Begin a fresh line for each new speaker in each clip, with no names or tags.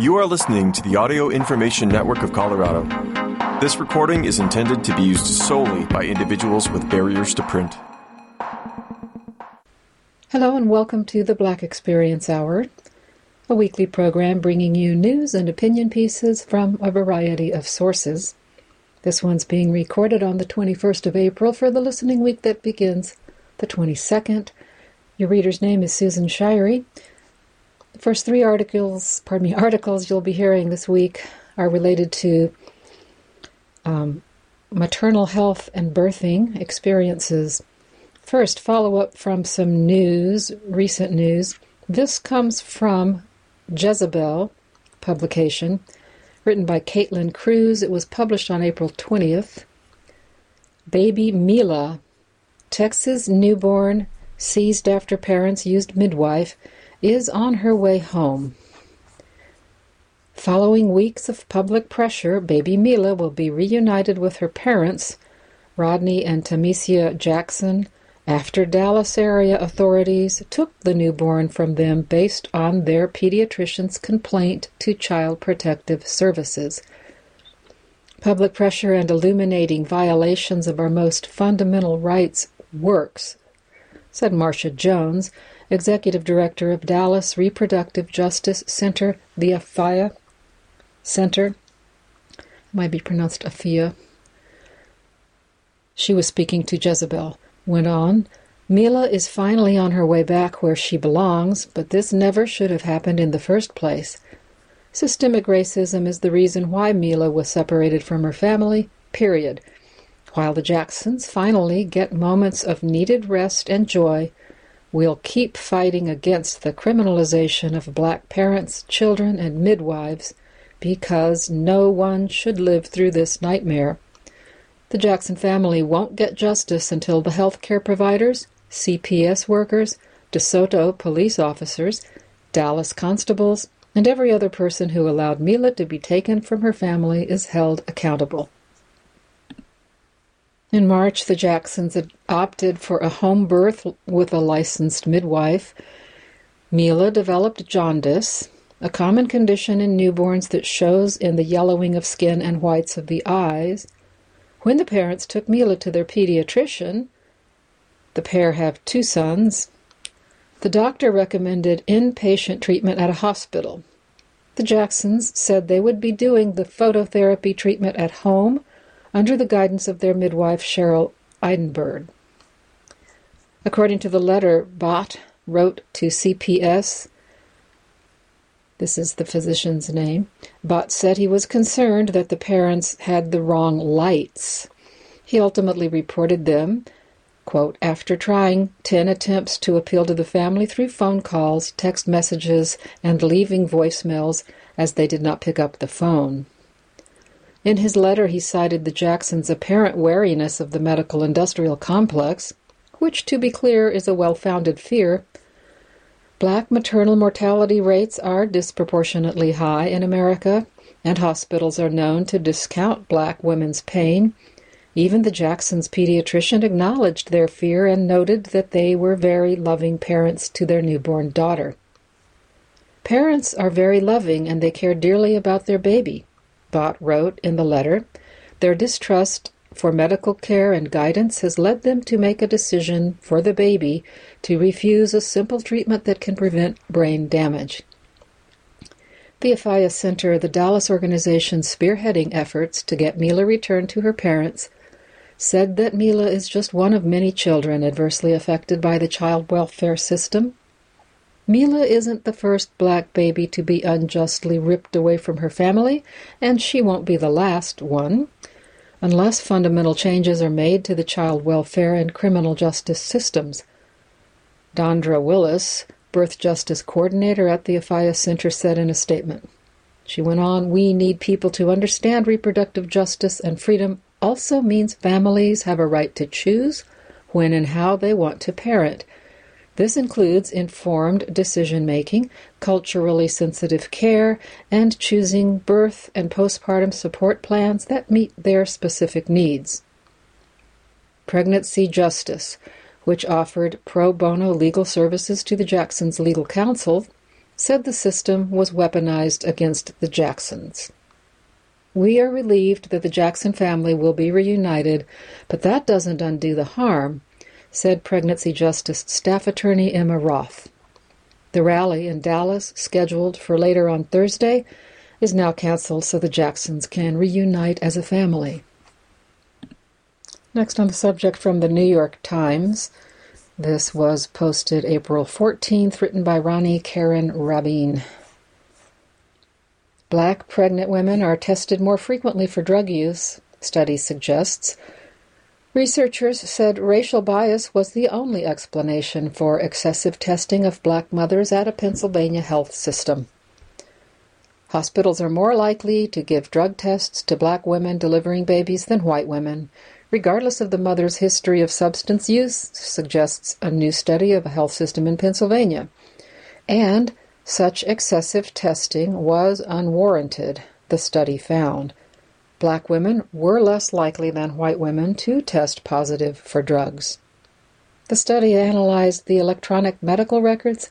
You are listening to the Audio Information Network of Colorado. This recording is intended to be used solely by individuals with barriers to print.
Hello, and welcome to the Black Experience Hour, a weekly program bringing you news and opinion pieces from a variety of sources. This one's being recorded on the 21st of April for the listening week that begins the 22nd. Your reader's name is Susan Shirey. First three articles, pardon me, articles you'll be hearing this week are related to um, maternal health and birthing experiences. First, follow up from some news, recent news. This comes from Jezebel publication, written by Caitlin Cruz. It was published on April 20th. Baby Mila, Texas newborn, seized after parents used midwife, is on her way home. Following weeks of public pressure, baby Mila will be reunited with her parents, Rodney and Temecia Jackson, after Dallas area authorities took the newborn from them based on their pediatrician's complaint to Child Protective Services. Public pressure and illuminating violations of our most fundamental rights works, said Marsha Jones, Executive Director of Dallas Reproductive Justice Center, the AFIA Center. Might be pronounced AFIA. She was speaking to Jezebel. Went on, Mila is finally on her way back where she belongs, but this never should have happened in the first place. Systemic racism is the reason why Mila was separated from her family, period. While the Jacksons finally get moments of needed rest and joy, We'll keep fighting against the criminalization of black parents, children, and midwives because no one should live through this nightmare. The Jackson family won't get justice until the health care providers, CPS workers, DeSoto police officers, Dallas constables, and every other person who allowed Mila to be taken from her family is held accountable. In March, the Jacksons opted for a home birth with a licensed midwife. Mila developed jaundice, a common condition in newborns that shows in the yellowing of skin and whites of the eyes. When the parents took Mila to their pediatrician, the pair have two sons, the doctor recommended inpatient treatment at a hospital. The Jacksons said they would be doing the phototherapy treatment at home under the guidance of their midwife Cheryl Eidenberg. According to the letter Bott wrote to CPS, this is the physician's name, Bott said he was concerned that the parents had the wrong lights. He ultimately reported them, quote, after trying 10 attempts to appeal to the family through phone calls, text messages, and leaving voicemails as they did not pick up the phone. In his letter, he cited the Jacksons' apparent wariness of the medical industrial complex, which, to be clear, is a well founded fear. Black maternal mortality rates are disproportionately high in America, and hospitals are known to discount black women's pain. Even the Jacksons' pediatrician acknowledged their fear and noted that they were very loving parents to their newborn daughter. Parents are very loving and they care dearly about their baby. Bott wrote in the letter, their distrust for medical care and guidance has led them to make a decision for the baby to refuse a simple treatment that can prevent brain damage. The Afiya Center, the Dallas organization spearheading efforts to get Mila returned to her parents, said that Mila is just one of many children adversely affected by the child welfare system Mila isn't the first black baby to be unjustly ripped away from her family, and she won't be the last one. Unless fundamental changes are made to the child welfare and criminal justice systems. Dondra Willis, birth justice coordinator at the Afiya Center, said in a statement. She went on, We need people to understand reproductive justice and freedom also means families have a right to choose when and how they want to parent this includes informed decision making, culturally sensitive care, and choosing birth and postpartum support plans that meet their specific needs. Pregnancy Justice, which offered pro bono legal services to the Jacksons' legal counsel, said the system was weaponized against the Jacksons. We are relieved that the Jackson family will be reunited, but that doesn't undo the harm, said Pregnancy Justice Staff Attorney Emma Roth. The rally in Dallas, scheduled for later on Thursday, is now canceled so the Jacksons can reunite as a family. Next on the subject from the New York Times. This was posted April 14th, written by Roni Caryn Rabin. Black pregnant women are tested more frequently for drug use, study suggests. Researchers said racial bias was the only explanation for excessive testing of black mothers at a Pennsylvania health system. Hospitals are more likely to give drug tests to black women delivering babies than white women, regardless of the mother's history of substance use, suggests a new study of a health system in Pennsylvania. And such excessive testing was unwarranted, the study found. Black women were less likely than white women to test positive for drugs. The study analyzed the electronic medical records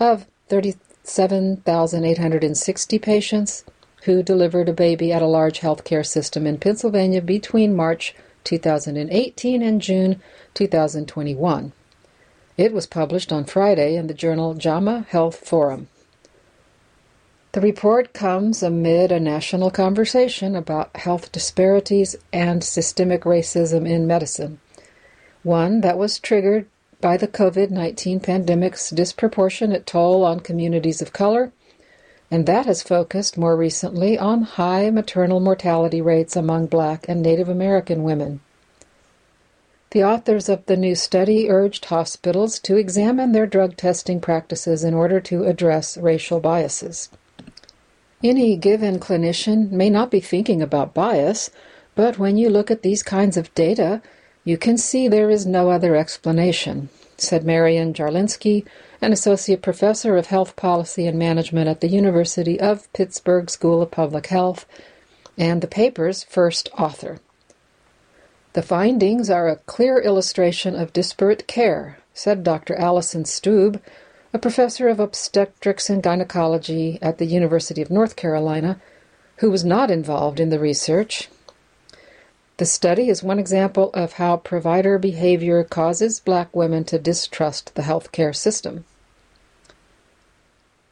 of 37,860 patients who delivered a baby at a large healthcare system in Pennsylvania between March 2018 and June 2021. It was published on Friday in the journal JAMA Health Forum. The report comes amid a national conversation about health disparities and systemic racism in medicine, one that was triggered by the COVID 19 pandemic's disproportionate toll on communities of color, and that has focused more recently on high maternal mortality rates among Black and Native American women. The authors of the new study urged hospitals to examine their drug testing practices in order to address racial biases. Any given clinician may not be thinking about bias, but when you look at these kinds of data, you can see there is no other explanation, said Marian Jarlenski, an associate professor of health policy and management at the University of Pittsburgh School of Public Health, and the paper's first author. The findings are a clear illustration of disparate care, said Dr. Alison Stuebe, a professor of obstetrics and gynecology at the University of North Carolina, who was not involved in the research. The study is one example of how provider behavior causes black women to distrust the healthcare system.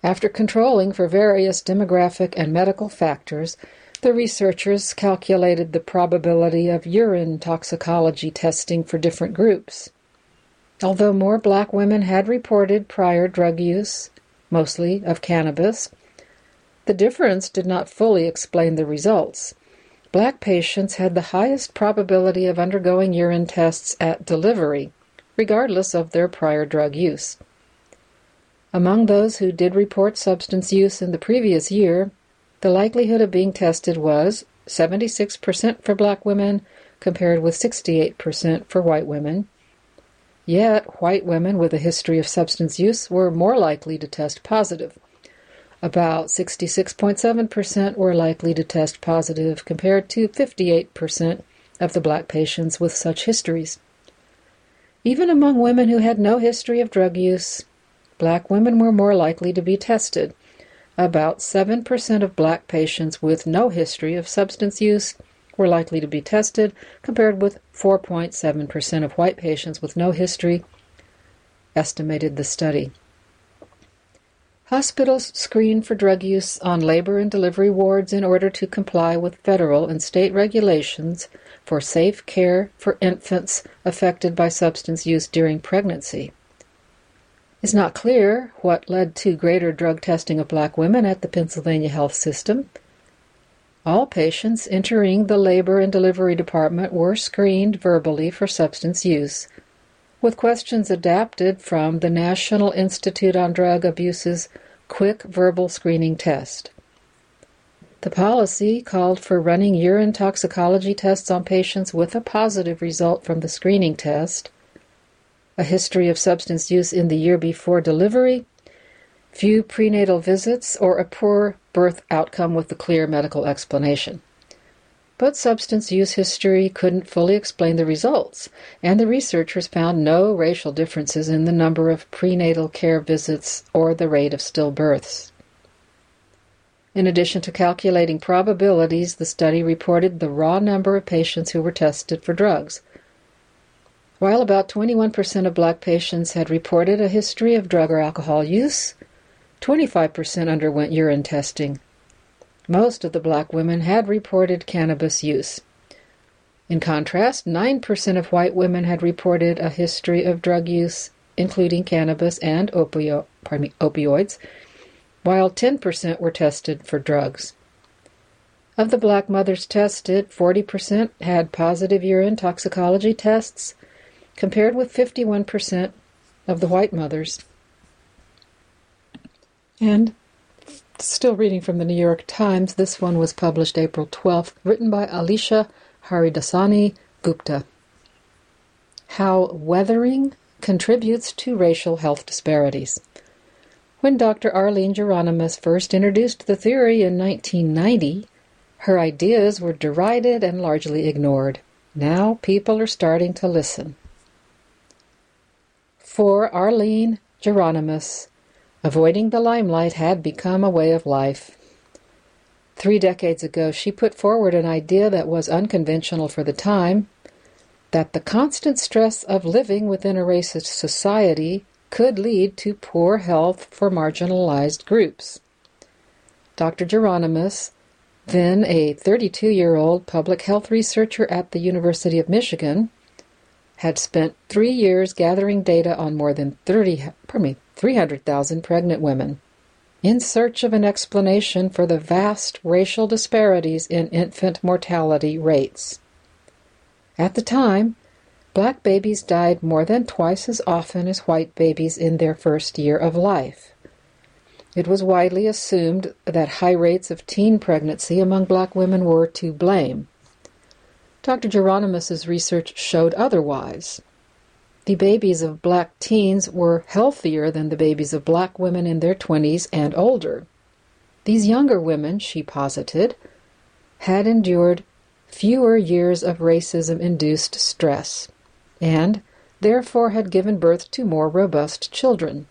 After controlling for various demographic and medical factors, the researchers calculated the probability of urine toxicology testing for different groups. Although more black women had reported prior drug use, mostly of cannabis, the difference did not fully explain the results. Black patients had the highest probability of undergoing urine tests at delivery, regardless of their prior drug use. Among those who did report substance use in the previous year, the likelihood of being tested was 76% for black women compared with 68% for white women. Yet, white women with a history of substance use were more likely to test positive. About 66.7% were likely to test positive compared to 58% of the black patients with such histories. Even among women who had no history of drug use, black women were more likely to be tested about 7% of black patients with no history of substance use were likely to be tested, compared with 4.7% of white patients with no history, estimated the study. Hospitals screen for drug use on labor and delivery wards in order to comply with federal and state regulations for safe care for infants affected by substance use during pregnancy. It's not clear what led to greater drug testing of black women at the Pennsylvania health system. All patients entering the labor and delivery department were screened verbally for substance use, with questions adapted from the National Institute on Drug Abuse's quick verbal screening test. The policy called for running urine toxicology tests on patients with a positive result from the screening test a history of substance use in the year before delivery, few prenatal visits, or a poor birth outcome with a clear medical explanation. But substance use history couldn't fully explain the results, and the researchers found no racial differences in the number of prenatal care visits or the rate of stillbirths. In addition to calculating probabilities, the study reported the raw number of patients who were tested for drugs. While about 21% of black patients had reported a history of drug or alcohol use, 25% underwent urine testing. Most of the black women had reported cannabis use. In contrast, 9% of white women had reported a history of drug use, including cannabis and opio- me, opioids, while 10% were tested for drugs. Of the black mothers tested, 40% had positive urine toxicology tests, compared with 51% of the white mothers. And Still reading from the New York Times, this one was published April 12th, written by Alisha Haridasani Gupta. How Weathering Contributes to Racial Health Disparities. When Dr. Arlene Geronimus first introduced the theory in 1990, her ideas were derided and largely ignored. Now people are starting to listen. For Arlene Geronimus, Avoiding the limelight had become a way of life. Three decades ago, she put forward an idea that was unconventional for the time that the constant stress of living within a racist society could lead to poor health for marginalized groups. Dr. Geronimus, then a 32 year old public health researcher at the University of Michigan, had spent three years gathering data on more than 30, pardon me, 300,000 pregnant women in search of an explanation for the vast racial disparities in infant mortality rates. At the time, black babies died more than twice as often as white babies in their first year of life. It was widely assumed that high rates of teen pregnancy among black women were to blame. Dr. Geronimus's research showed otherwise. The babies of black teens were healthier than the babies of black women in their 20s and older. These younger women, she posited, had endured fewer years of racism induced stress and therefore had given birth to more robust children.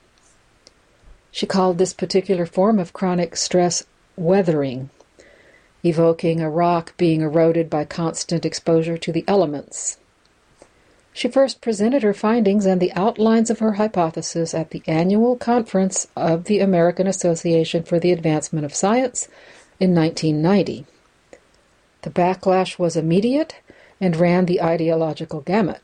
She called this particular form of chronic stress weathering, evoking a rock being eroded by constant exposure to the elements. She first presented her findings and the outlines of her hypothesis at the annual conference of the American Association for the Advancement of Science in 1990. The backlash was immediate and ran the ideological gamut.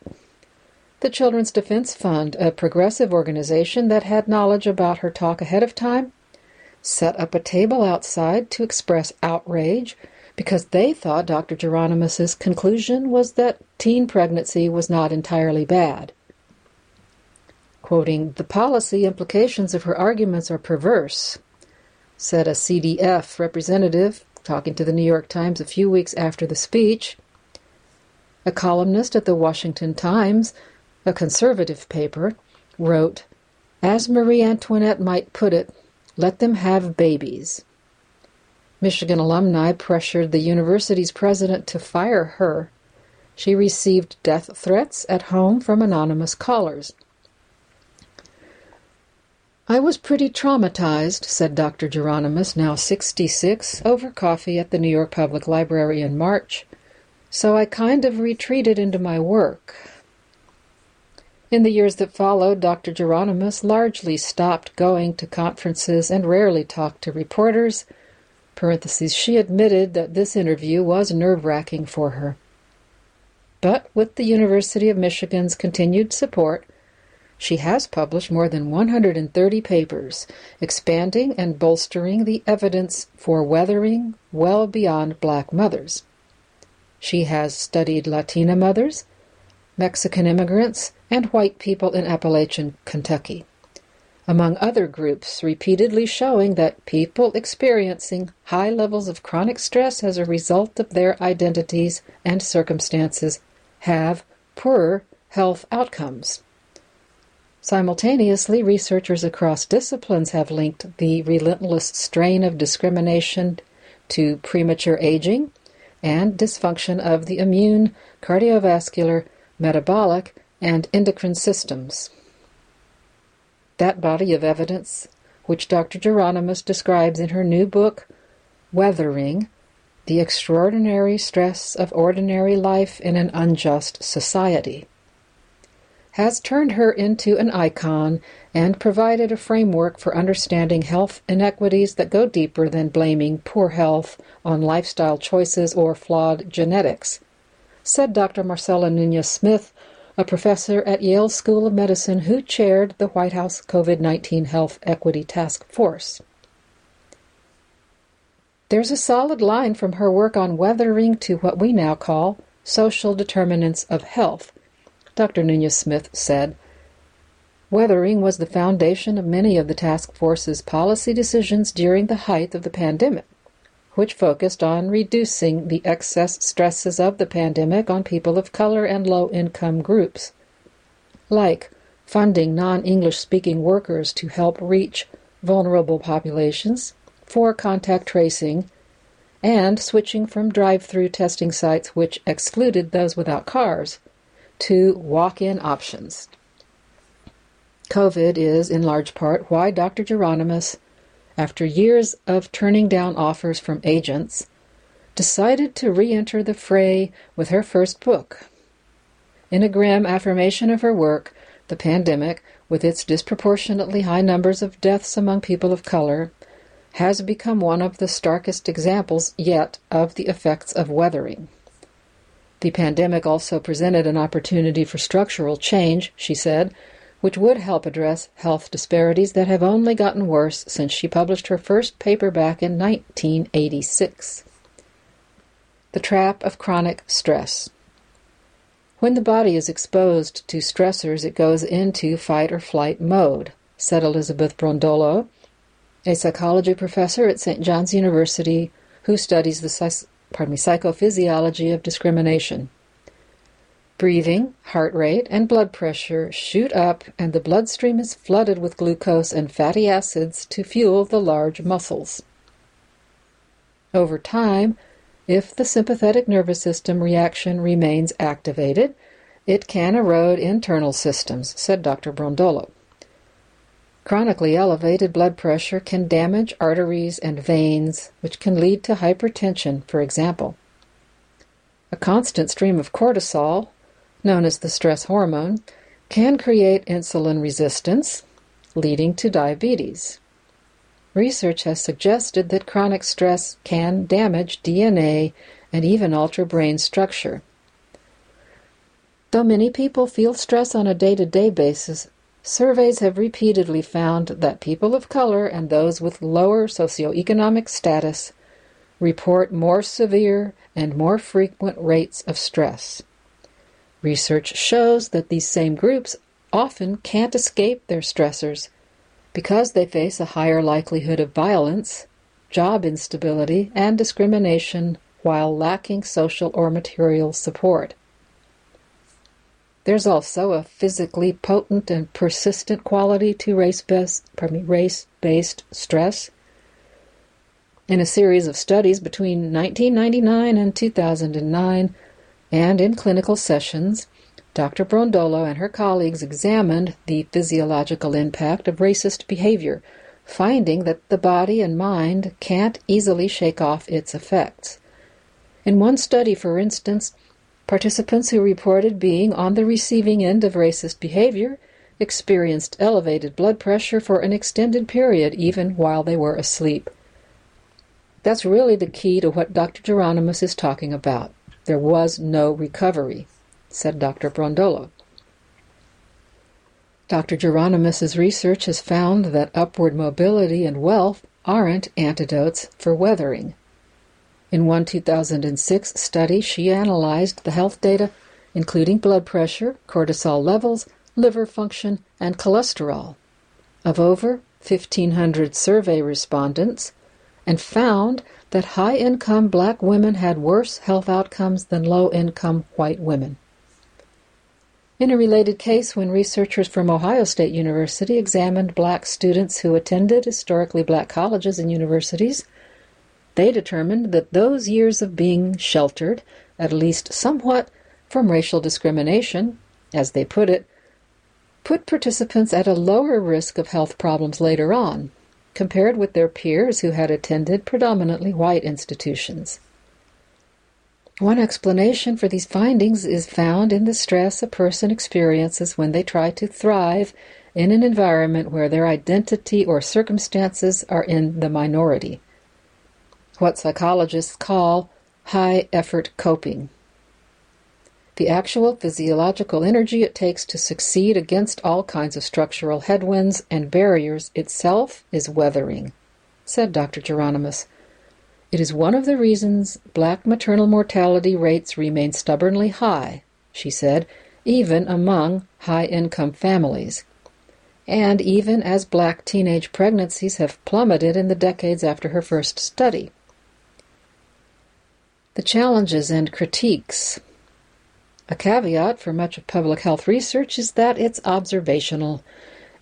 The Children's Defense Fund, a progressive organization that had knowledge about her talk ahead of time, set up a table outside to express outrage because they thought Dr. Geronimus's conclusion was that teen pregnancy was not entirely bad. Quoting, the policy implications of her arguments are perverse, said a CDF representative talking to the New York Times a few weeks after the speech. A columnist at the Washington Times, a conservative paper, wrote, As Marie Antoinette might put it, let them have babies. Michigan alumni pressured the university's president to fire her. She received death threats at home from anonymous callers. I was pretty traumatized, said Dr. Geronimus, now 66, over coffee at the New York Public Library in March, so I kind of retreated into my work. In the years that followed, Dr. Geronimus largely stopped going to conferences and rarely talked to reporters she admitted that this interview was nerve wracking for her. But with the University of Michigan's continued support, she has published more than 130 papers, expanding and bolstering the evidence for weathering well beyond black mothers. She has studied Latina mothers, Mexican immigrants, and white people in Appalachian Kentucky among other groups, repeatedly showing that people experiencing high levels of chronic stress as a result of their identities and circumstances have poorer health outcomes. Simultaneously, researchers across disciplines have linked the relentless strain of discrimination to premature aging and dysfunction of the immune, cardiovascular, metabolic, and endocrine systems. That body of evidence, which Dr. Geronimus describes in her new book, Weathering The Extraordinary Stress of Ordinary Life in an Unjust Society, has turned her into an icon and provided a framework for understanding health inequities that go deeper than blaming poor health on lifestyle choices or flawed genetics, said Dr. Marcella Nunez Smith, a professor at Yale School of Medicine who chaired the White House COVID 19 Health Equity Task Force. There's a solid line from her work on weathering to what we now call social determinants of health, Dr. Nunez Smith said. Weathering was the foundation of many of the task force's policy decisions during the height of the pandemic, which focused on reducing the excess stresses of the pandemic on people of color and low income groups, like funding non English speaking workers to help reach vulnerable populations for contact tracing, and switching from drive through testing sites which excluded those without cars to walk in options. COVID is, in large part, why Dr. Geronimus, after years of turning down offers from agents, decided to re enter the fray with her first book. In a grim affirmation of her work, the pandemic, with its disproportionately high numbers of deaths among people of color, has become one of the starkest examples yet of the effects of weathering. The pandemic also presented an opportunity for structural change, she said, which would help address health disparities that have only gotten worse since she published her first paper back in 1986. The Trap of Chronic Stress. When the body is exposed to stressors, it goes into fight or flight mode, said Elizabeth Brondolo, a psychology professor at St. John's University who studies the pardon me, psychophysiology of discrimination. Breathing, heart rate, and blood pressure shoot up, and the bloodstream is flooded with glucose and fatty acids to fuel the large muscles. Over time, if the sympathetic nervous system reaction remains activated, it can erode internal systems, said Dr. Brondolo. Chronically elevated blood pressure can damage arteries and veins, which can lead to hypertension, for example. A constant stream of cortisol, known as the stress hormone, can create insulin resistance, leading to diabetes. Research has suggested that chronic stress can damage DNA and even alter brain structure. Though many people feel stress on a day to day basis, surveys have repeatedly found that people of color and those with lower socioeconomic status report more severe and more frequent rates of stress. Research shows that these same groups often can't escape their stressors because they face a higher likelihood of violence, job instability, and discrimination while lacking social or material support. There's also a physically potent and persistent quality to race-based, race-based stress. In a series of studies between 1999 and 2009, and in clinical sessions, Dr. Brondolo and her colleagues examined the physiological impact of racist behavior, finding that the body and mind can't easily shake off its effects. In one study, for instance, participants who reported being on the receiving end of racist behavior experienced elevated blood pressure for an extended period, even while they were asleep. That's really the key to what Dr. Geronimus is talking about. There was no recovery, said Dr. Brondolo. Dr. Geronimus's research has found that upward mobility and wealth aren't antidotes for weathering. In one 2006 study, she analyzed the health data, including blood pressure, cortisol levels, liver function, and cholesterol, of over 1,500 survey respondents, and found that high income black women had worse health outcomes than low income white women. In a related case, when researchers from Ohio State University examined black students who attended historically black colleges and universities, they determined that those years of being sheltered, at least somewhat, from racial discrimination, as they put it, put participants at a lower risk of health problems later on, compared with their peers who had attended predominantly white institutions. One explanation for these findings is found in the stress a person experiences when they try to thrive in an environment where their identity or circumstances are in the minority. What psychologists call high effort coping. The actual physiological energy it takes to succeed against all kinds of structural headwinds and barriers itself is weathering, said Dr. Geronimus. It is one of the reasons black maternal mortality rates remain stubbornly high, she said, even among high income families, and even as black teenage pregnancies have plummeted in the decades after her first study. The challenges and critiques. A caveat for much of public health research is that it's observational.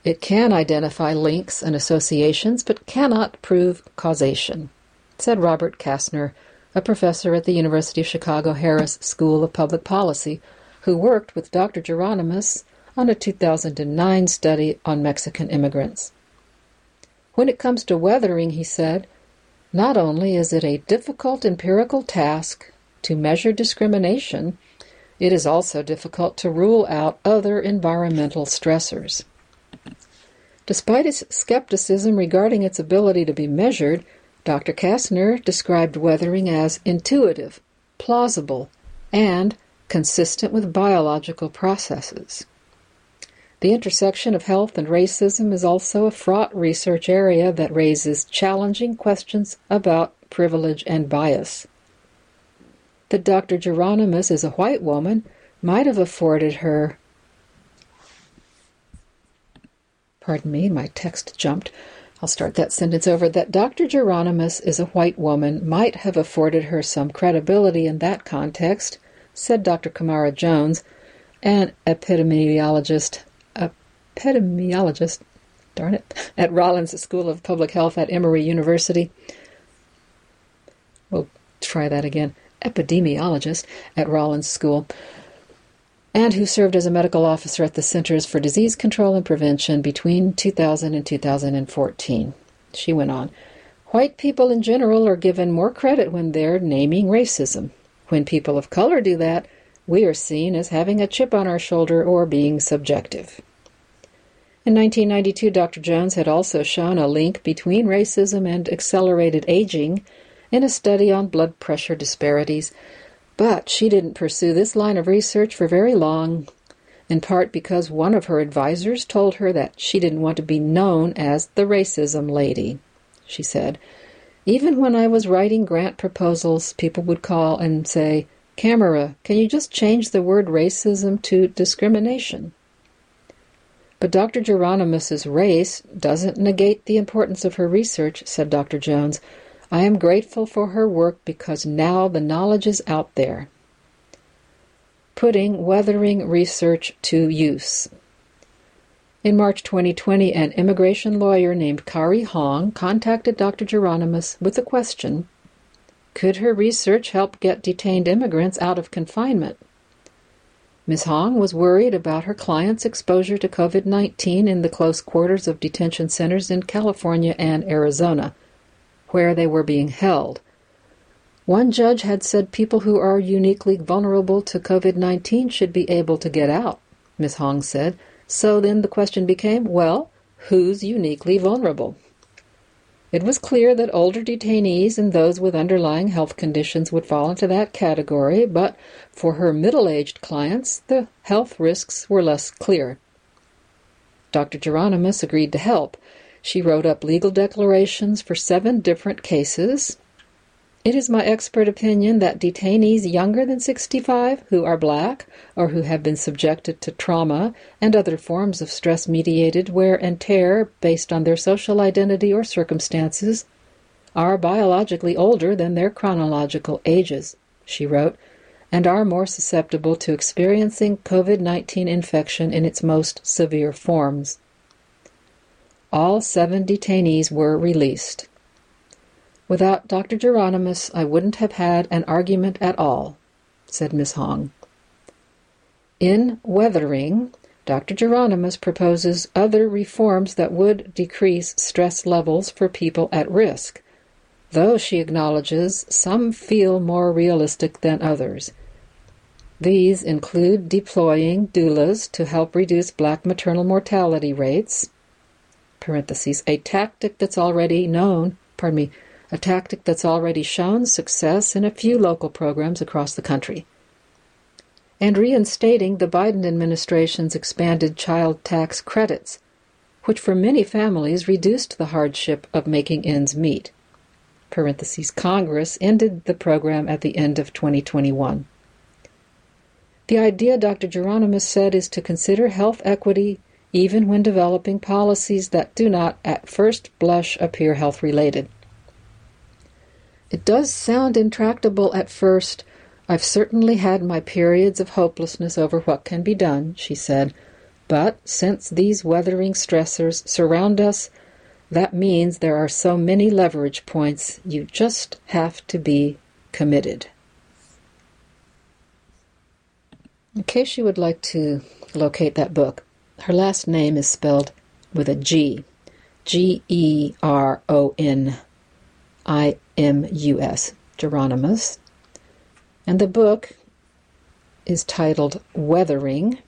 It can identify links and associations, but cannot prove causation said Robert Kaestner, a professor at the University of Chicago Harris School of Public Policy, who worked with Dr. Geronimus on a 2009 study on Mexican immigrants. When it comes to weathering, he said, not only is it a difficult empirical task to measure discrimination, it is also difficult to rule out other environmental stressors. Despite his skepticism regarding its ability to be measured, Dr. Kaestner described weathering as intuitive, plausible, and consistent with biological processes. The intersection of health and racism is also a fraught research area that raises challenging questions about privilege and bias. That Dr. Geronimus is a white woman might have afforded her. Pardon me, my text jumped I'll start that sentence over, that Dr. Geronimus is a white woman might have afforded her some credibility in that context, said Dr. Camara Jones, an epidemiologist, epidemiologist, darn it, at Rollins School of Public Health at Emory University. We'll try that again. Epidemiologist at Rollins School and who served as a medical officer at the Centers for Disease Control and Prevention between 2000 and 2014. She went on White people in general are given more credit when they're naming racism. When people of color do that, we are seen as having a chip on our shoulder or being subjective. In 1992, Dr. Jones had also shown a link between racism and accelerated aging in a study on blood pressure disparities but she didn't pursue this line of research for very long, in part because one of her advisers told her that she didn't want to be known as the racism lady. She said, Even when I was writing grant proposals, people would call and say, Camara, can you just change the word racism to discrimination? But Dr. Geronimus's race doesn't negate the importance of her research, said Dr. Jones. I am grateful for her work because now the knowledge is out there. Putting weathering research to use. In March 2020, an immigration lawyer named Kari Hong contacted Dr. Geronimus with the question Could her research help get detained immigrants out of confinement? Ms. Hong was worried about her client's exposure to COVID 19 in the close quarters of detention centers in California and Arizona where they were being held. One judge had said people who are uniquely vulnerable to COVID 19 should be able to get out, Ms. Hong said. So then the question became well, who's uniquely vulnerable? It was clear that older detainees and those with underlying health conditions would fall into that category, but for her middle aged clients, the health risks were less clear. Dr. Geronimus agreed to help, she wrote up legal declarations for seven different cases. It is my expert opinion that detainees younger than 65 who are black or who have been subjected to trauma and other forms of stress mediated wear and tear based on their social identity or circumstances are biologically older than their chronological ages, she wrote, and are more susceptible to experiencing COVID 19 infection in its most severe forms. All seven detainees were released. Without Dr. Geronimus, I wouldn't have had an argument at all, said Miss Hong. In Weathering, Dr. Geronimus proposes other reforms that would decrease stress levels for people at risk, though she acknowledges some feel more realistic than others. These include deploying doulas to help reduce black maternal mortality rates, parentheses, a tactic that's already known, pardon me, a tactic that's already shown success in a few local programs across the country, and reinstating the Biden administration's expanded child tax credits, which for many families reduced the hardship of making ends meet. Parentheses, Congress ended the program at the end of 2021. The idea, Dr. Geronimus said, is to consider health equity even when developing policies that do not at first blush appear health related. It does sound intractable at first. I've certainly had my periods of hopelessness over what can be done, she said, but since these weathering stressors surround us, that means there are so many leverage points, you just have to be committed. In case you would like to locate that book, her last name is spelled with a G. G E R O N I M U S. Geronimus. And the book is titled Weathering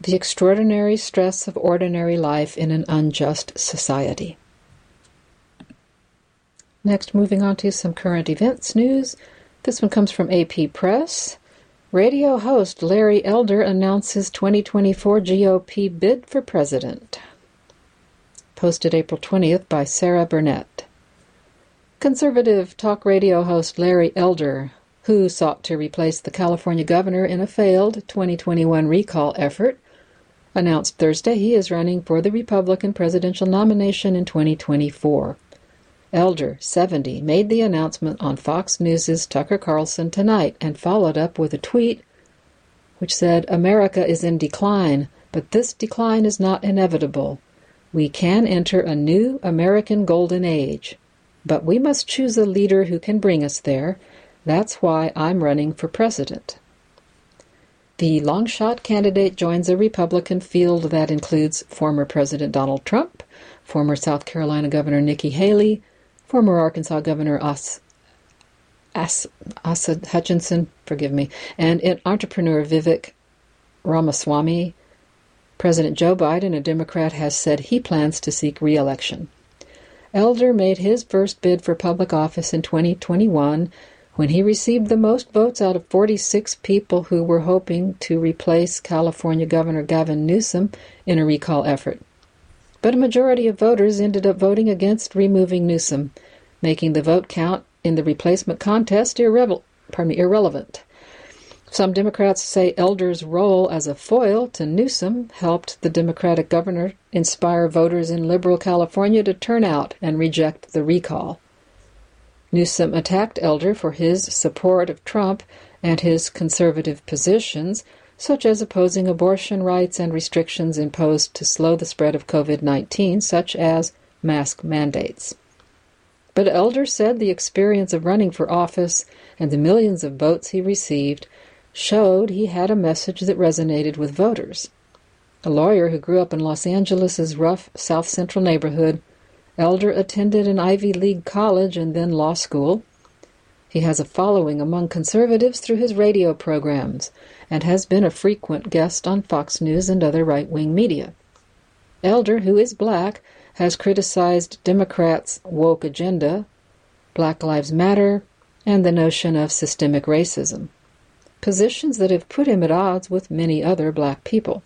The Extraordinary Stress of Ordinary Life in an Unjust Society. Next, moving on to some current events news. This one comes from AP Press. Radio host Larry Elder announces 2024 GOP bid for president. Posted April 20th by Sara Burnett. Conservative talk radio host Larry Elder, who sought to replace the California governor in a failed 2021 recall effort, announced Thursday he is running for the Republican presidential nomination in 2024. Elder, 70, made the announcement on Fox News' Tucker Carlson tonight and followed up with a tweet which said, America is in decline, but this decline is not inevitable. We can enter a new American golden age, but we must choose a leader who can bring us there. That's why I'm running for president. The long shot candidate joins a Republican field that includes former President Donald Trump, former South Carolina Governor Nikki Haley, former Arkansas Governor Os, As, Asa Hutchinson, forgive me, and entrepreneur Vivek Ramaswamy. President Joe Biden, a Democrat, has said he plans to seek re-election. Elder made his first bid for public office in 2021 when he received the most votes out of 46 people who were hoping to replace California Governor Gavin Newsom in a recall effort but a majority of voters ended up voting against removing Newsom, making the vote count in the replacement contest irre- me, irrelevant. Some Democrats say Elder's role as a foil to Newsom helped the Democratic governor inspire voters in liberal California to turn out and reject the recall. Newsom attacked Elder for his support of Trump and his conservative positions, such as opposing abortion rights and restrictions imposed to slow the spread of COVID 19, such as mask mandates. But Elder said the experience of running for office and the millions of votes he received showed he had a message that resonated with voters. A lawyer who grew up in Los Angeles' rough South Central neighborhood, Elder attended an Ivy League college and then law school. He has a following among conservatives through his radio programs and has been a frequent guest on Fox News and other right wing media. Elder, who is black, has criticized Democrats' woke agenda, Black Lives Matter, and the notion of systemic racism, positions that have put him at odds with many other black people.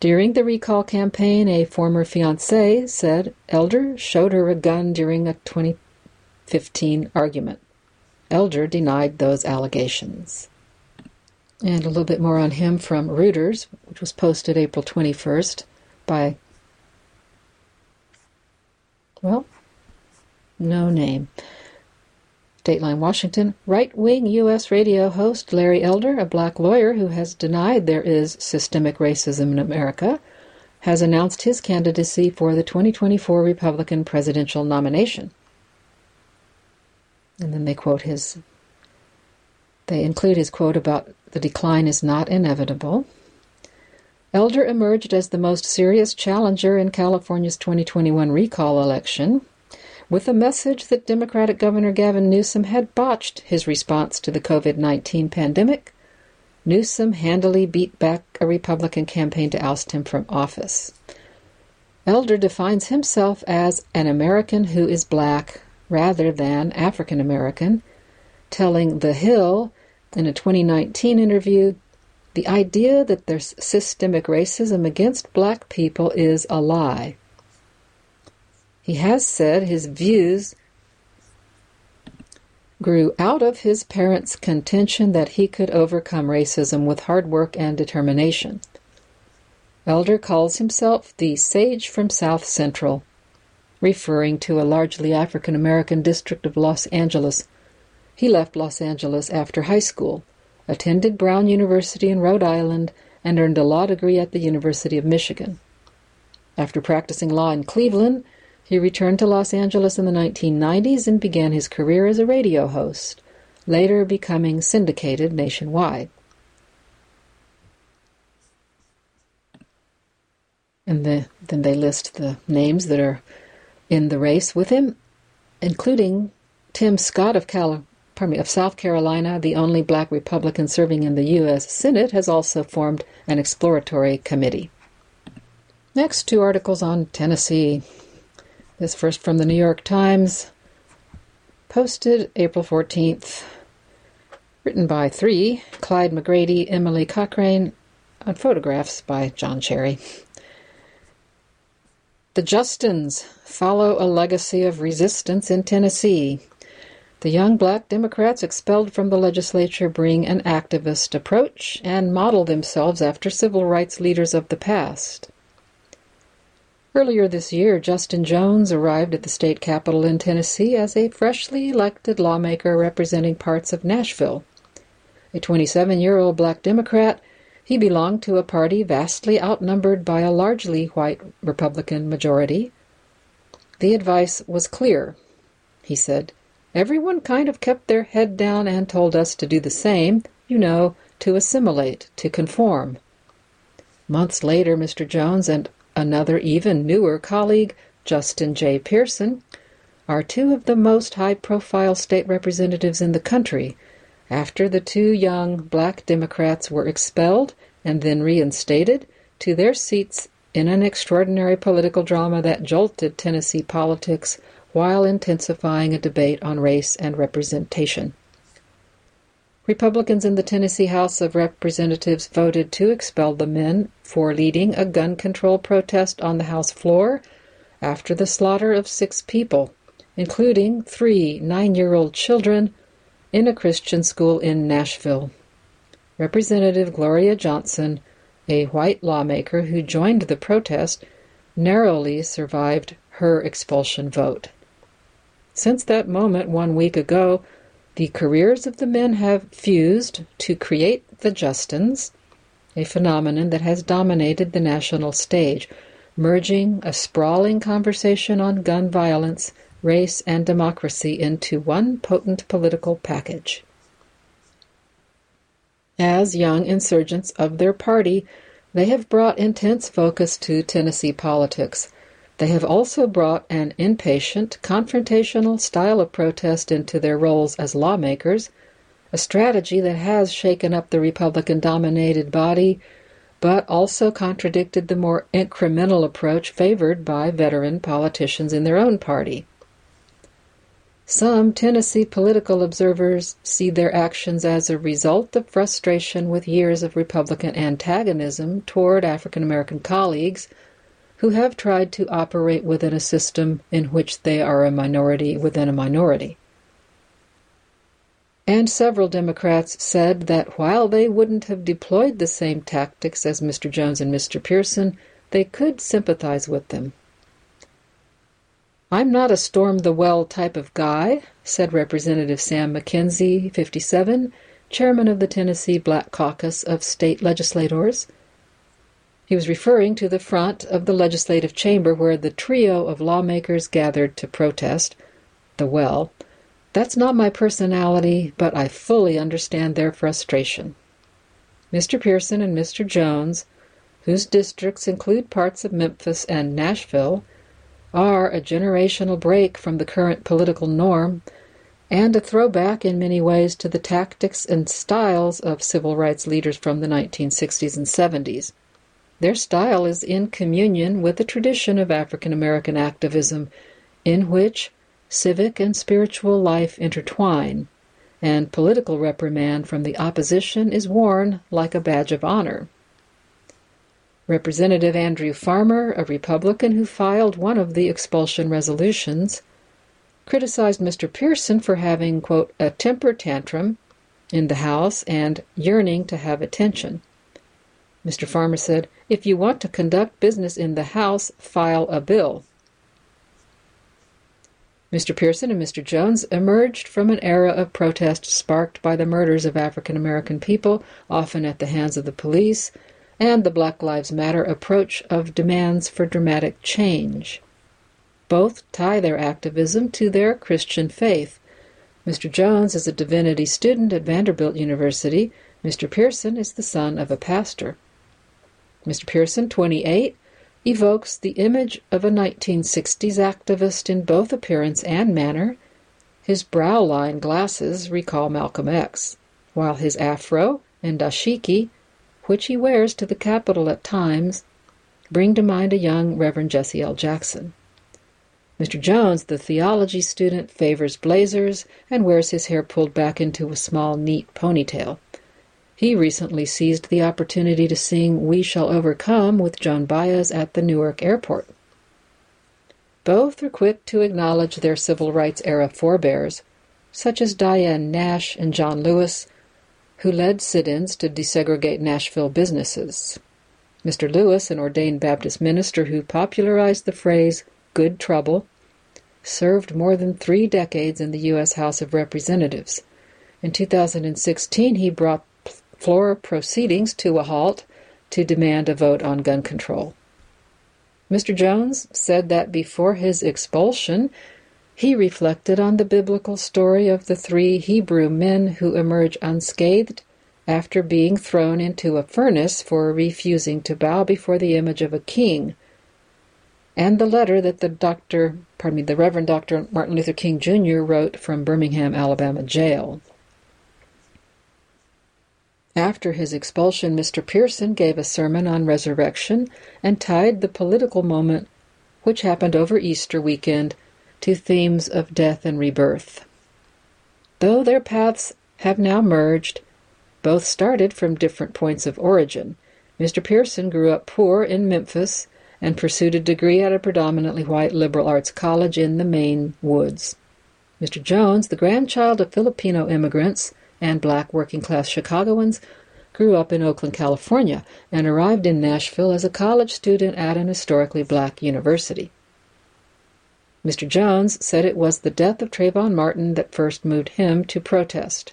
During the recall campaign, a former fiancee said Elder showed her a gun during a 2015 argument. Elder denied those allegations. And a little bit more on him from Reuters, which was posted April 21st by, well, no name. Dateline Washington. Right wing U.S. radio host Larry Elder, a black lawyer who has denied there is systemic racism in America, has announced his candidacy for the 2024 Republican presidential nomination. And then they quote his, they include his quote about the decline is not inevitable. Elder emerged as the most serious challenger in California's 2021 recall election, with a message that Democratic Governor Gavin Newsom had botched his response to the COVID 19 pandemic. Newsom handily beat back a Republican campaign to oust him from office. Elder defines himself as an American who is black rather than African American, telling The Hill in a 2019 interview the idea that there's systemic racism against black people is a lie. He has said his views grew out of his parents' contention that he could overcome racism with hard work and determination. Elder calls himself the sage from South Central, referring to a largely African American district of Los Angeles. He left Los Angeles after high school, attended Brown University in Rhode Island, and earned a law degree at the University of Michigan. After practicing law in Cleveland, he returned to Los Angeles in the 1990s and began his career as a radio host, later becoming syndicated nationwide. And the, then they list the names that are in the race with him, including Tim Scott of Cal- me, of South Carolina, the only black Republican serving in the U.S. Senate, has also formed an exploratory committee. Next, two articles on Tennessee. This first from the New York Times, posted April 14th, written by three Clyde McGrady, Emily Cochrane, on photographs by John Cherry. The Justins follow a legacy of resistance in Tennessee. The young black Democrats expelled from the legislature bring an activist approach and model themselves after civil rights leaders of the past. Earlier this year, Justin Jones arrived at the state capitol in Tennessee as a freshly elected lawmaker representing parts of Nashville. A 27 year old black Democrat he belonged to a party vastly outnumbered by a largely white Republican majority. The advice was clear, he said. Everyone kind of kept their head down and told us to do the same, you know, to assimilate, to conform. Months later, Mr. Jones and another even newer colleague, Justin J. Pearson, are two of the most high profile state representatives in the country after the two young black Democrats were expelled and then reinstated to their seats in an extraordinary political drama that jolted Tennessee politics while intensifying a debate on race and representation. Republicans in the Tennessee House of Representatives voted to expel the men for leading a gun control protest on the House floor after the slaughter of six people, including three nine year old children, in a Christian school in Nashville. Representative Gloria Johnson, a white lawmaker who joined the protest, narrowly survived her expulsion vote. Since that moment one week ago, the careers of the men have fused to create the Justins, a phenomenon that has dominated the national stage, merging a sprawling conversation on gun violence race, and democracy into one potent political package. As young insurgents of their party, they have brought intense focus to Tennessee politics. They have also brought an impatient, confrontational style of protest into their roles as lawmakers, a strategy that has shaken up the Republican dominated body, but also contradicted the more incremental approach favored by veteran politicians in their own party. Some Tennessee political observers see their actions as a result of frustration with years of Republican antagonism toward African American colleagues who have tried to operate within a system in which they are a minority within a minority. And several Democrats said that while they wouldn't have deployed the same tactics as Mr. Jones and Mr. Pearson, they could sympathize with them. I'm not a storm the well type of guy, said Representative Sam McKenzie, 57, chairman of the Tennessee Black Caucus of State Legislators. He was referring to the front of the legislative chamber where the trio of lawmakers gathered to protest, the well, That's not my personality, but I fully understand their frustration. Mr. Pearson and Mr. Jones, whose districts include parts of Memphis and Nashville, are a generational break from the current political norm and a throwback in many ways to the tactics and styles of civil rights leaders from the 1960s and 70s. Their style is in communion with the tradition of African American activism, in which civic and spiritual life intertwine, and political reprimand from the opposition is worn like a badge of honor. Representative Andrew Farmer, a Republican who filed one of the expulsion resolutions, criticized Mr. Pearson for having, quote, a temper tantrum in the House and yearning to have attention. Mr. Farmer said, If you want to conduct business in the House, file a bill. Mr. Pearson and Mr. Jones emerged from an era of protest sparked by the murders of African American people, often at the hands of the police, and the Black Lives Matter approach of demands for dramatic change. Both tie their activism to their Christian faith. Mr. Jones is a divinity student at Vanderbilt University. Mr. Pearson is the son of a pastor. Mr. Pearson, 28, evokes the image of a 1960s activist in both appearance and manner. His brow line glasses recall Malcolm X, while his afro and dashiki, which he wears to the Capitol at times, bring to mind a young Reverend Jesse L. Jackson. Mr. Jones, the theology student, favors blazers and wears his hair pulled back into a small, neat ponytail. He recently seized the opportunity to sing We Shall Overcome with Joan Baez at the Newark airport. Both are quick to acknowledge their civil rights era forebears, such as Diane Nash and John Lewis, who led sit ins to desegregate Nashville businesses. Mr. Lewis, an ordained Baptist minister who popularized the phrase good trouble, served more than three decades in the U.S. House of Representatives. In 2016, he brought floor proceedings to a halt to demand a vote on gun control. Mr. Jones said that before his expulsion, he reflected on the biblical story of the three Hebrew men who emerge unscathed after being thrown into a furnace for refusing to bow before the image of a king and the letter that the doctor, pardon me, the Reverend Dr. Martin Luther King Jr. wrote from Birmingham, Alabama jail. After his expulsion, Mr. Pearson gave a sermon on resurrection and tied the political moment, which happened over Easter weekend, to themes of death and rebirth. Though their paths have now merged, both started from different points of origin. Mr. Pearson grew up poor in Memphis and pursued a degree at a predominantly white liberal arts college in the Maine woods. Mr. Jones, the grandchild of Filipino immigrants and black working class Chicagoans, grew up in Oakland, California, and arrived in Nashville as a college student at an historically black university. Mr. Jones said it was the death of Trayvon Martin that first moved him to protest.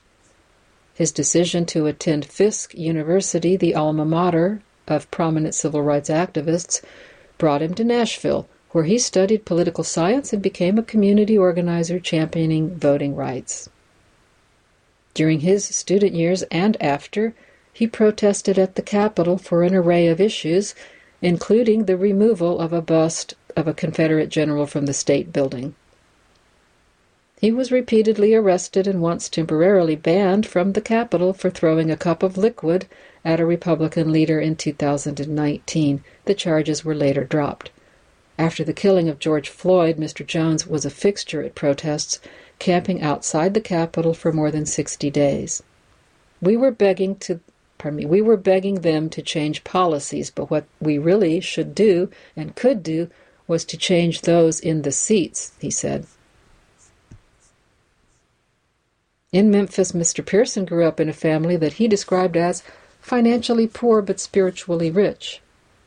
His decision to attend Fisk University, the alma mater of prominent civil rights activists, brought him to Nashville, where he studied political science and became a community organizer championing voting rights. During his student years and after, he protested at the Capitol for an array of issues, including the removal of a bust of a Confederate general from the State Building. He was repeatedly arrested and once temporarily banned from the Capitol for throwing a cup of liquid at a Republican leader in 2019. The charges were later dropped. After the killing of George Floyd, Mr. Jones was a fixture at protests, camping outside the Capitol for more than 60 days. We were begging to pardon me, we were begging them to change policies, but what we really should do and could do was to change those in the seats, he said. In Memphis, Mr. Pearson grew up in a family that he described as financially poor but spiritually rich,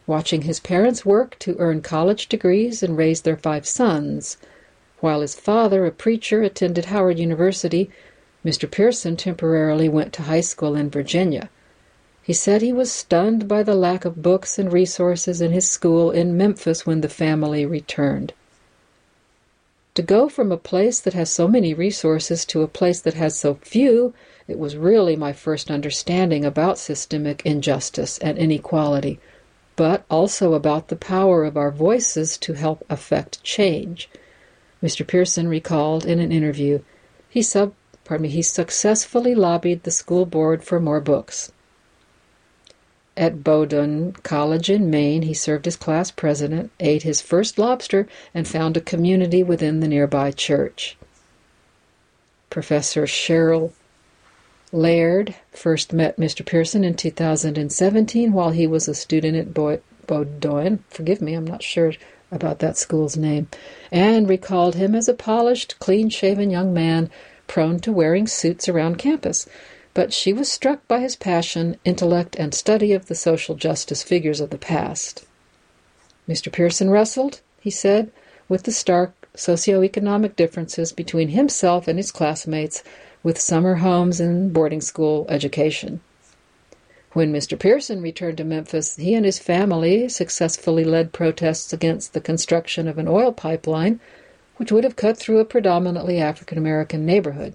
watching his parents work to earn college degrees and raise their five sons. While his father, a preacher, attended Howard University, Mr. Pearson temporarily went to high school in Virginia. He said he was stunned by the lack of books and resources in his school in Memphis when the family returned. To go from a place that has so many resources to a place that has so few, it was really my first understanding about systemic injustice and inequality, but also about the power of our voices to help affect change. Mr. Pearson recalled in an interview, he sub pardon me, he successfully lobbied the school board for more books. At Bowdoin College in Maine, he served as class president, ate his first lobster, and found a community within the nearby church. Professor Chryl Laird first met Mr. Pearson in 2017 while he was a student at Bowdoin. Forgive me, I'm not sure about that school's name. And recalled him as a polished, clean shaven young man prone to wearing suits around campus but she was struck by his passion, intellect, and study of the social justice figures of the past. Mr. Pearson wrestled, he said, with the stark socioeconomic differences between himself and his classmates with summer homes and boarding school education. When Mr. Pearson returned to Memphis, he and his family successfully led protests against the construction of an oil pipeline, which would have cut through a predominantly African American neighborhood.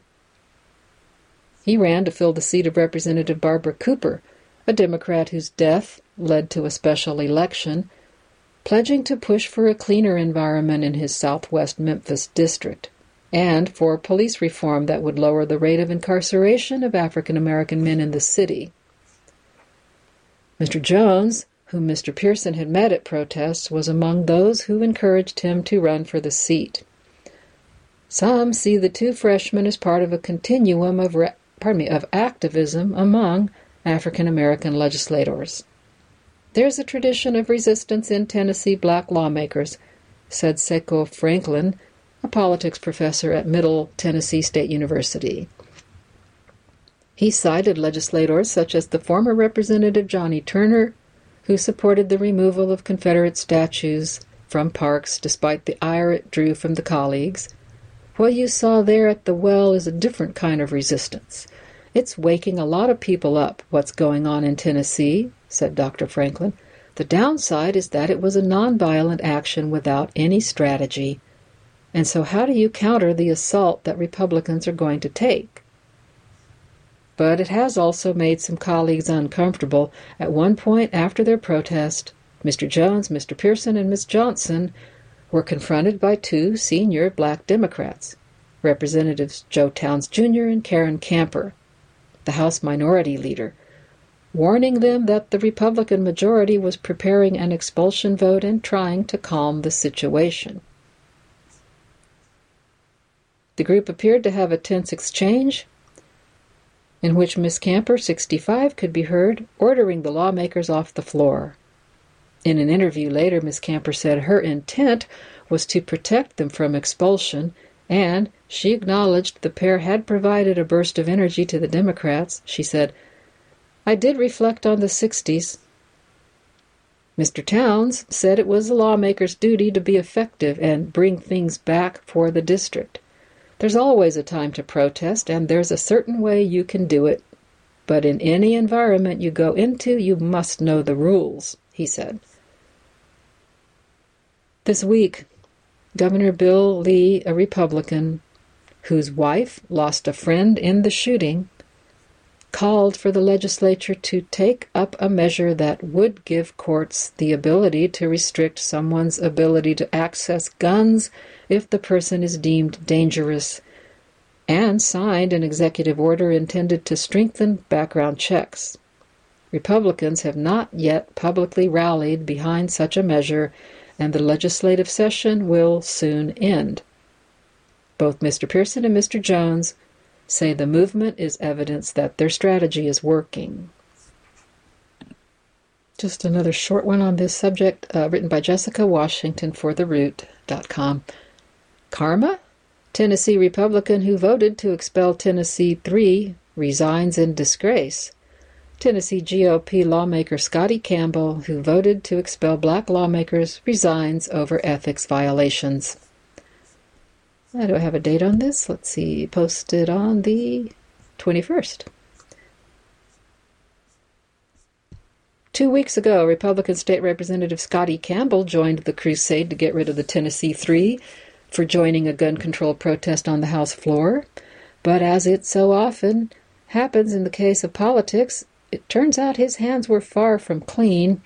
He ran to fill the seat of Representative Barbara Cooper, a Democrat whose death led to a special election, pledging to push for a cleaner environment in his southwest Memphis district and for police reform that would lower the rate of incarceration of African American men in the city. Mr. Jones, whom Mr. Pearson had met at protests, was among those who encouraged him to run for the seat. Some see the two freshmen as part of a continuum of re- pardon me, of activism among African American legislators. There's a tradition of resistance in Tennessee black lawmakers, said Sekou Franklin, a politics professor at Middle Tennessee State University. He cited legislators such as the former Representative Johnnie Turner, who supported the removal of Confederate statues from parks despite the ire it drew from the colleagues, what you saw there at the well is a different kind of resistance. It's waking a lot of people up, what's going on in Tennessee, said Dr. Franklin. The downside is that it was a nonviolent action without any strategy. And so, how do you counter the assault that Republicans are going to take? But it has also made some colleagues uncomfortable. At one point after their protest, Mr. Jones, Mr. Pearson, and Miss Johnson were confronted by two senior black Democrats, Representatives Joe Towns Jr. and Karen Camper, the House Minority Leader, warning them that the Republican majority was preparing an expulsion vote and trying to calm the situation. The group appeared to have a tense exchange in which Miss Camper, 65, could be heard ordering the lawmakers off the floor. In an interview later, Miss Camper said her intent was to protect them from expulsion, and she acknowledged the pair had provided a burst of energy to the Democrats. She said, I did reflect on the 60s. Mr. Towns said it was the lawmaker's duty to be effective and bring things back for the district. There's always a time to protest, and there's a certain way you can do it. But in any environment you go into, you must know the rules, he said. This week, Governor Bill Lee, a Republican, whose wife lost a friend in the shooting, called for the legislature to take up a measure that would give courts the ability to restrict someone's ability to access guns if the person is deemed dangerous, and signed an executive order intended to strengthen background checks. Republicans have not yet publicly rallied behind such a measure and the legislative session will soon end. Both Mr. Pearson and Mr. Jones say the movement is evidence that their strategy is working. Just another short one on this subject, uh, written by Jessica Washington for TheRoot.com. Karma? Tennessee Republican who voted to expel Tennessee 3 resigns in disgrace. Tennessee GOP lawmaker Scotty Campbell, who voted to expel black lawmakers, resigns over ethics violations. Uh, do I have a date on this? Let's see. Posted on the 21st. Two weeks ago, Republican State Representative Scotty Campbell joined the crusade to get rid of the Tennessee Three for joining a gun control protest on the House floor, but as it so often happens in the case of politics, it turns out his hands were far from clean.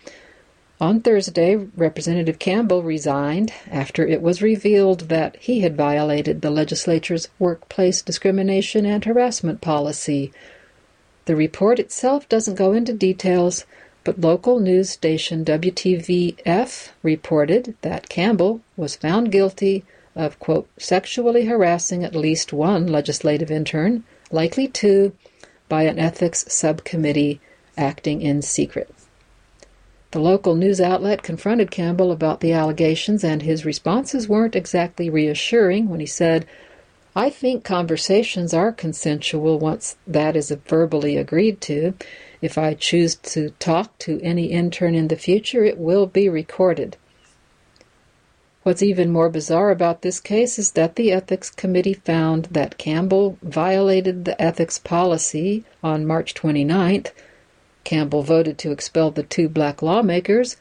On Thursday, Representative Campbell resigned after it was revealed that he had violated the legislature's workplace discrimination and harassment policy. The report itself doesn't go into details, but local news station WTVF reported that Campbell was found guilty of, quote, sexually harassing at least one legislative intern, likely two, by an ethics subcommittee acting in secret. The local news outlet confronted Campbell about the allegations, and his responses weren't exactly reassuring when he said, I think conversations are consensual once that is verbally agreed to. If I choose to talk to any intern in the future, it will be recorded. What's even more bizarre about this case is that the Ethics Committee found that Campbell violated the ethics policy on March 29th Campbell voted to expel the two black lawmakers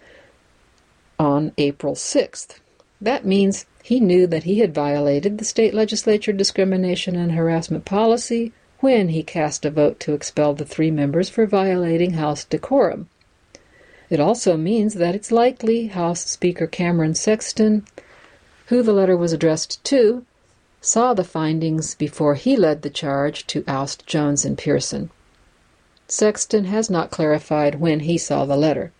on April 6th. That means he knew that he had violated the state legislature discrimination and harassment policy when he cast a vote to expel the three members for violating House decorum. It also means that it's likely House Speaker Cameron Sexton, who the letter was addressed to, saw the findings before he led the charge to oust Jones and Pearson. Sexton has not clarified when he saw the letter.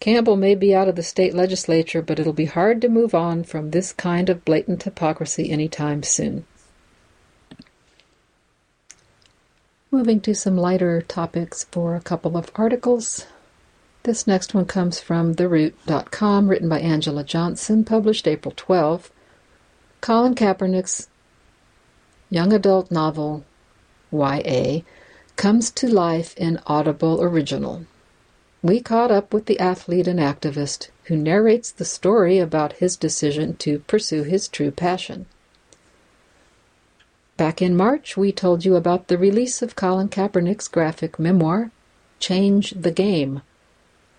Campbell may be out of the state legislature, but it'll be hard to move on from this kind of blatant hypocrisy anytime soon. Moving to some lighter topics for a couple of articles. This next one comes from TheRoot.com, written by Angela Johnson, published April 12. Colin Kaepernick's young adult novel, YA, comes to life in Audible Original. We caught up with the athlete and activist who narrates the story about his decision to pursue his true passion. Back in March, we told you about the release of Colin Kaepernick's graphic memoir, Change the Game.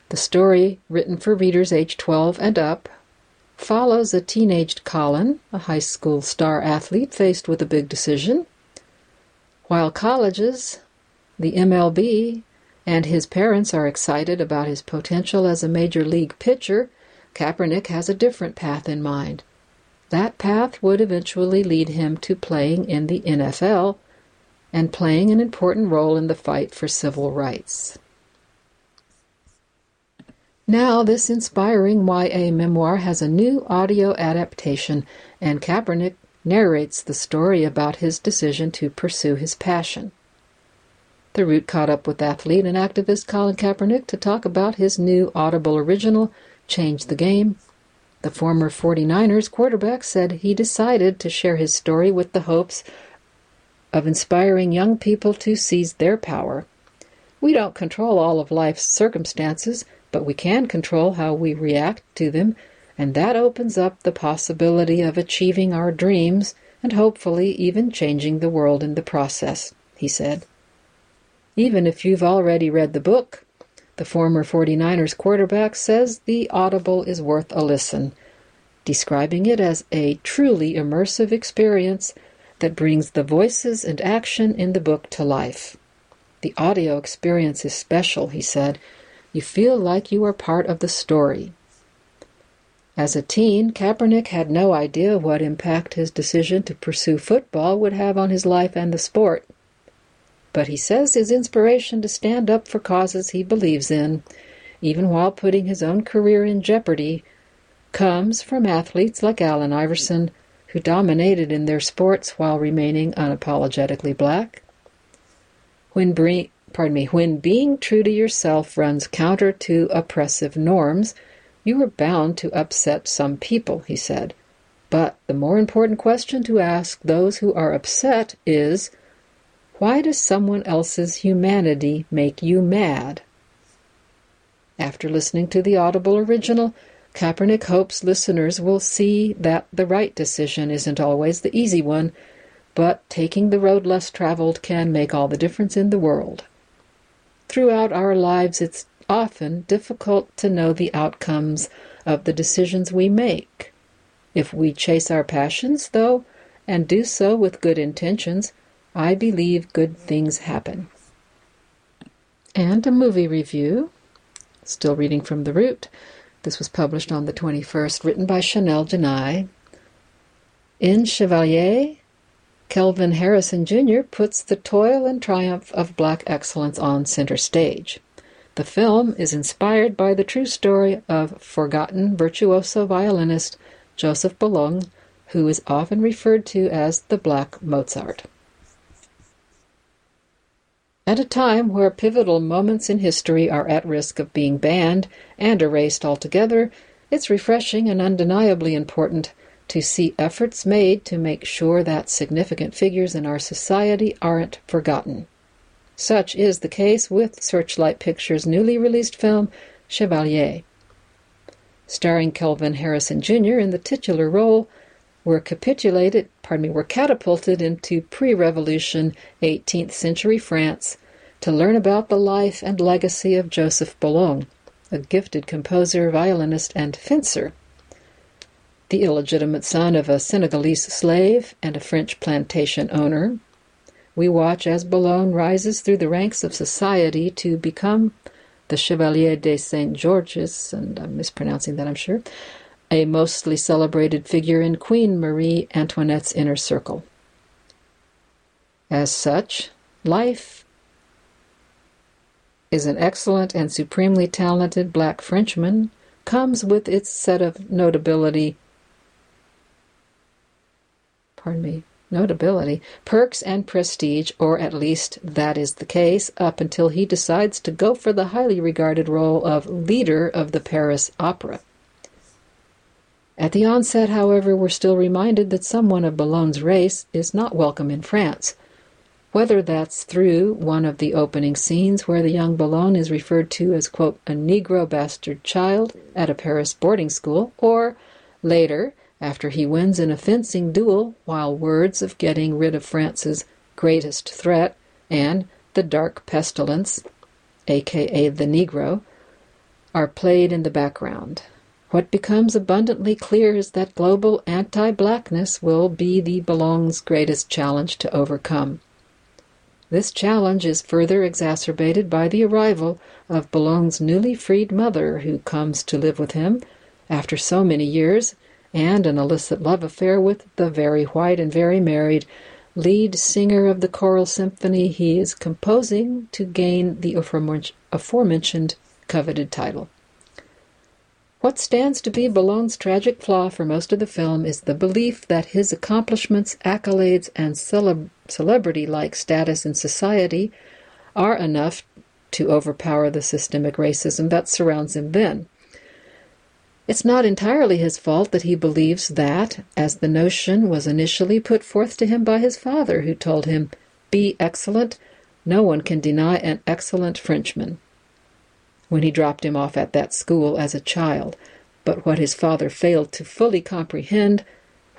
The story, written for readers age 12 and up, follows a teenaged Colin, a high school star athlete faced with a big decision while colleges, the MLB, and his parents are excited about his potential as a major league pitcher, Kaepernick has a different path in mind. That path would eventually lead him to playing in the NFL and playing an important role in the fight for civil rights. Now, this inspiring YA memoir has a new audio adaptation, and Kaepernick narrates the story about his decision to pursue his passion. The Root caught up with athlete and activist Colin Kaepernick to talk about his new Audible original, Change the Game. The former 49ers quarterback said he decided to share his story with the hopes of inspiring young people to seize their power. We don't control all of life's circumstances, but we can control how we react to them and that opens up the possibility of achieving our dreams and hopefully even changing the world in the process, he said. Even if you've already read the book, the former 49ers quarterback says the Audible is worth a listen, describing it as a truly immersive experience that brings the voices and action in the book to life. The audio experience is special, he said. You feel like you are part of the story. As a teen, Kaepernick had no idea what impact his decision to pursue football would have on his life and the sport. But he says his inspiration to stand up for causes he believes in, even while putting his own career in jeopardy, comes from athletes like Allen Iverson, who dominated in their sports while remaining unapologetically black. When, bre- pardon me, when being true to yourself runs counter to oppressive norms, you are bound to upset some people, he said. But the more important question to ask those who are upset is why does someone else's humanity make you mad? After listening to the Audible original, Kaepernick hopes listeners will see that the right decision isn't always the easy one, but taking the road less traveled can make all the difference in the world. Throughout our lives, it's often difficult to know the outcomes of the decisions we make. If we chase our passions, though, and do so with good intentions, I believe good things happen. And a movie review, still reading from The Root. This was published on the 21st, written by Shanelle Genai. In Chevalier, Kelvin Harrison Jr. puts the toil and triumph of black excellence on center stage. The film is inspired by the true story of forgotten virtuoso violinist Joseph Boulogne, who is often referred to as the Black Mozart. At a time where pivotal moments in history are at risk of being banned and erased altogether, it's refreshing and undeniably important to see efforts made to make sure that significant figures in our society aren't forgotten. Such is the case with Searchlight Pictures' newly released film, Chevalier. Starring Kelvin Harrison Jr. in the titular role, were capitulated, pardon me, were catapulted into pre-revolution 18th century France to learn about the life and legacy of Joseph Boulogne, a gifted composer, violinist, and fencer. The illegitimate son of a Senegalese slave and a French plantation owner, we watch as Boulogne rises through the ranks of society to become the Chevalier de St. Georges, and I'm mispronouncing that, I'm sure, a mostly celebrated figure in Queen Marie Antoinette's inner circle. As such, life is an excellent and supremely talented black Frenchman, comes with its set of notability, pardon me, notability, perks, and prestige, or at least that is the case, up until he decides to go for the highly regarded role of leader of the Paris Opera. At the onset, however, we're still reminded that someone of Boulogne's race is not welcome in France. Whether that's through one of the opening scenes where the young Boulogne is referred to as, quote, a Negro bastard child at a Paris boarding school, or later, after he wins in a fencing duel while words of getting rid of France's greatest threat and the dark pestilence, aka the Negro, are played in the background. What becomes abundantly clear is that global anti blackness will be the Boulogne's greatest challenge to overcome. This challenge is further exacerbated by the arrival of Boulogne's newly freed mother, who comes to live with him after so many years and an illicit love affair with the very white and very married lead singer of the choral symphony he is composing to gain the aforementioned coveted title. What stands to be Boulogne's tragic flaw for most of the film is the belief that his accomplishments, accolades, and celeb- celebrity like status in society are enough to overpower the systemic racism that surrounds him then. It's not entirely his fault that he believes that, as the notion was initially put forth to him by his father, who told him, Be excellent, no one can deny an excellent Frenchman, when he dropped him off at that school as a child. But what his father failed to fully comprehend,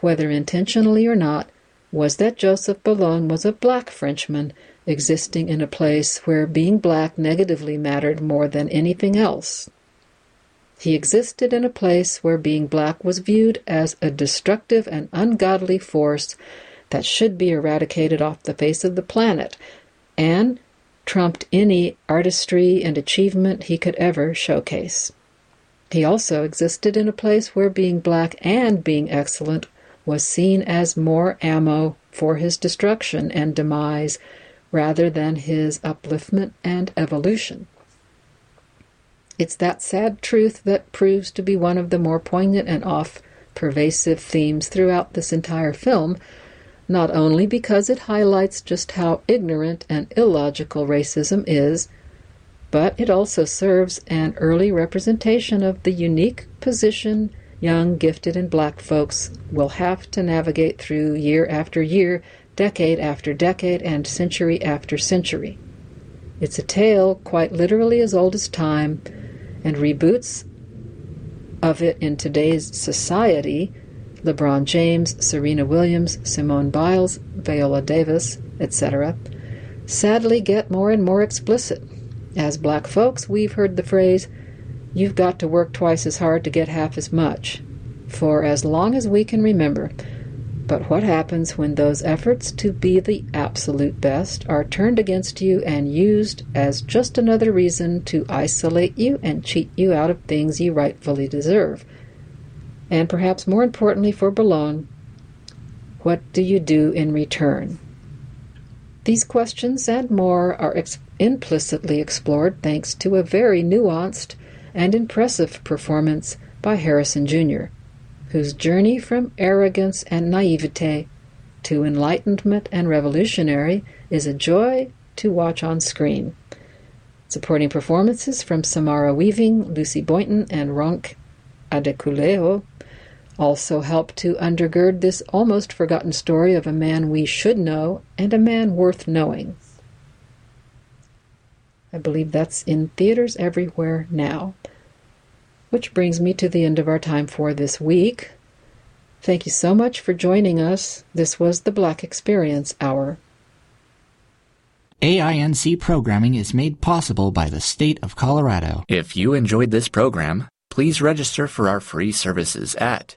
whether intentionally or not, was that Joseph Boulogne was a black Frenchman existing in a place where being black negatively mattered more than anything else. He existed in a place where being black was viewed as a destructive and ungodly force that should be eradicated off the face of the planet and trumped any artistry and achievement he could ever showcase. He also existed in a place where being black and being excellent was seen as more ammo for his destruction and demise rather than his upliftment and evolution. It's that sad truth that proves to be one of the more poignant and oft pervasive themes throughout this entire film, not only because it highlights just how ignorant and illogical racism is, but it also serves an early representation of the unique position young, gifted, and black folks will have to navigate through year after year, decade after decade, and century after century. It's a tale quite literally as old as time and reboots of it in today's society LeBron James, Serena Williams, Simone Biles, Viola Davis, etc., sadly get more and more explicit. As black folks, we've heard the phrase, you've got to work twice as hard to get half as much, for as long as we can remember. But what happens when those efforts to be the absolute best are turned against you and used as just another reason to isolate you and cheat you out of things you rightfully deserve? And perhaps more importantly for Boulogne, what do you do in return? These questions and more are ex- implicitly explored thanks to a very nuanced and impressive performance by Harrison Jr whose journey from arrogance and naivete to enlightenment and revolutionary is a joy to watch on screen. Supporting performances from Samara Weaving, Lucy Boynton, and Ronk Adekunle also help to undergird this almost forgotten story of a man we should know and a man worth knowing. I believe that's in theaters everywhere now. Which brings me to the end of our time for this week. Thank you so much for joining us. This was the Black Experience Hour.
AINC programming is made possible by the state of Colorado.
If you enjoyed this program, please register for our free services at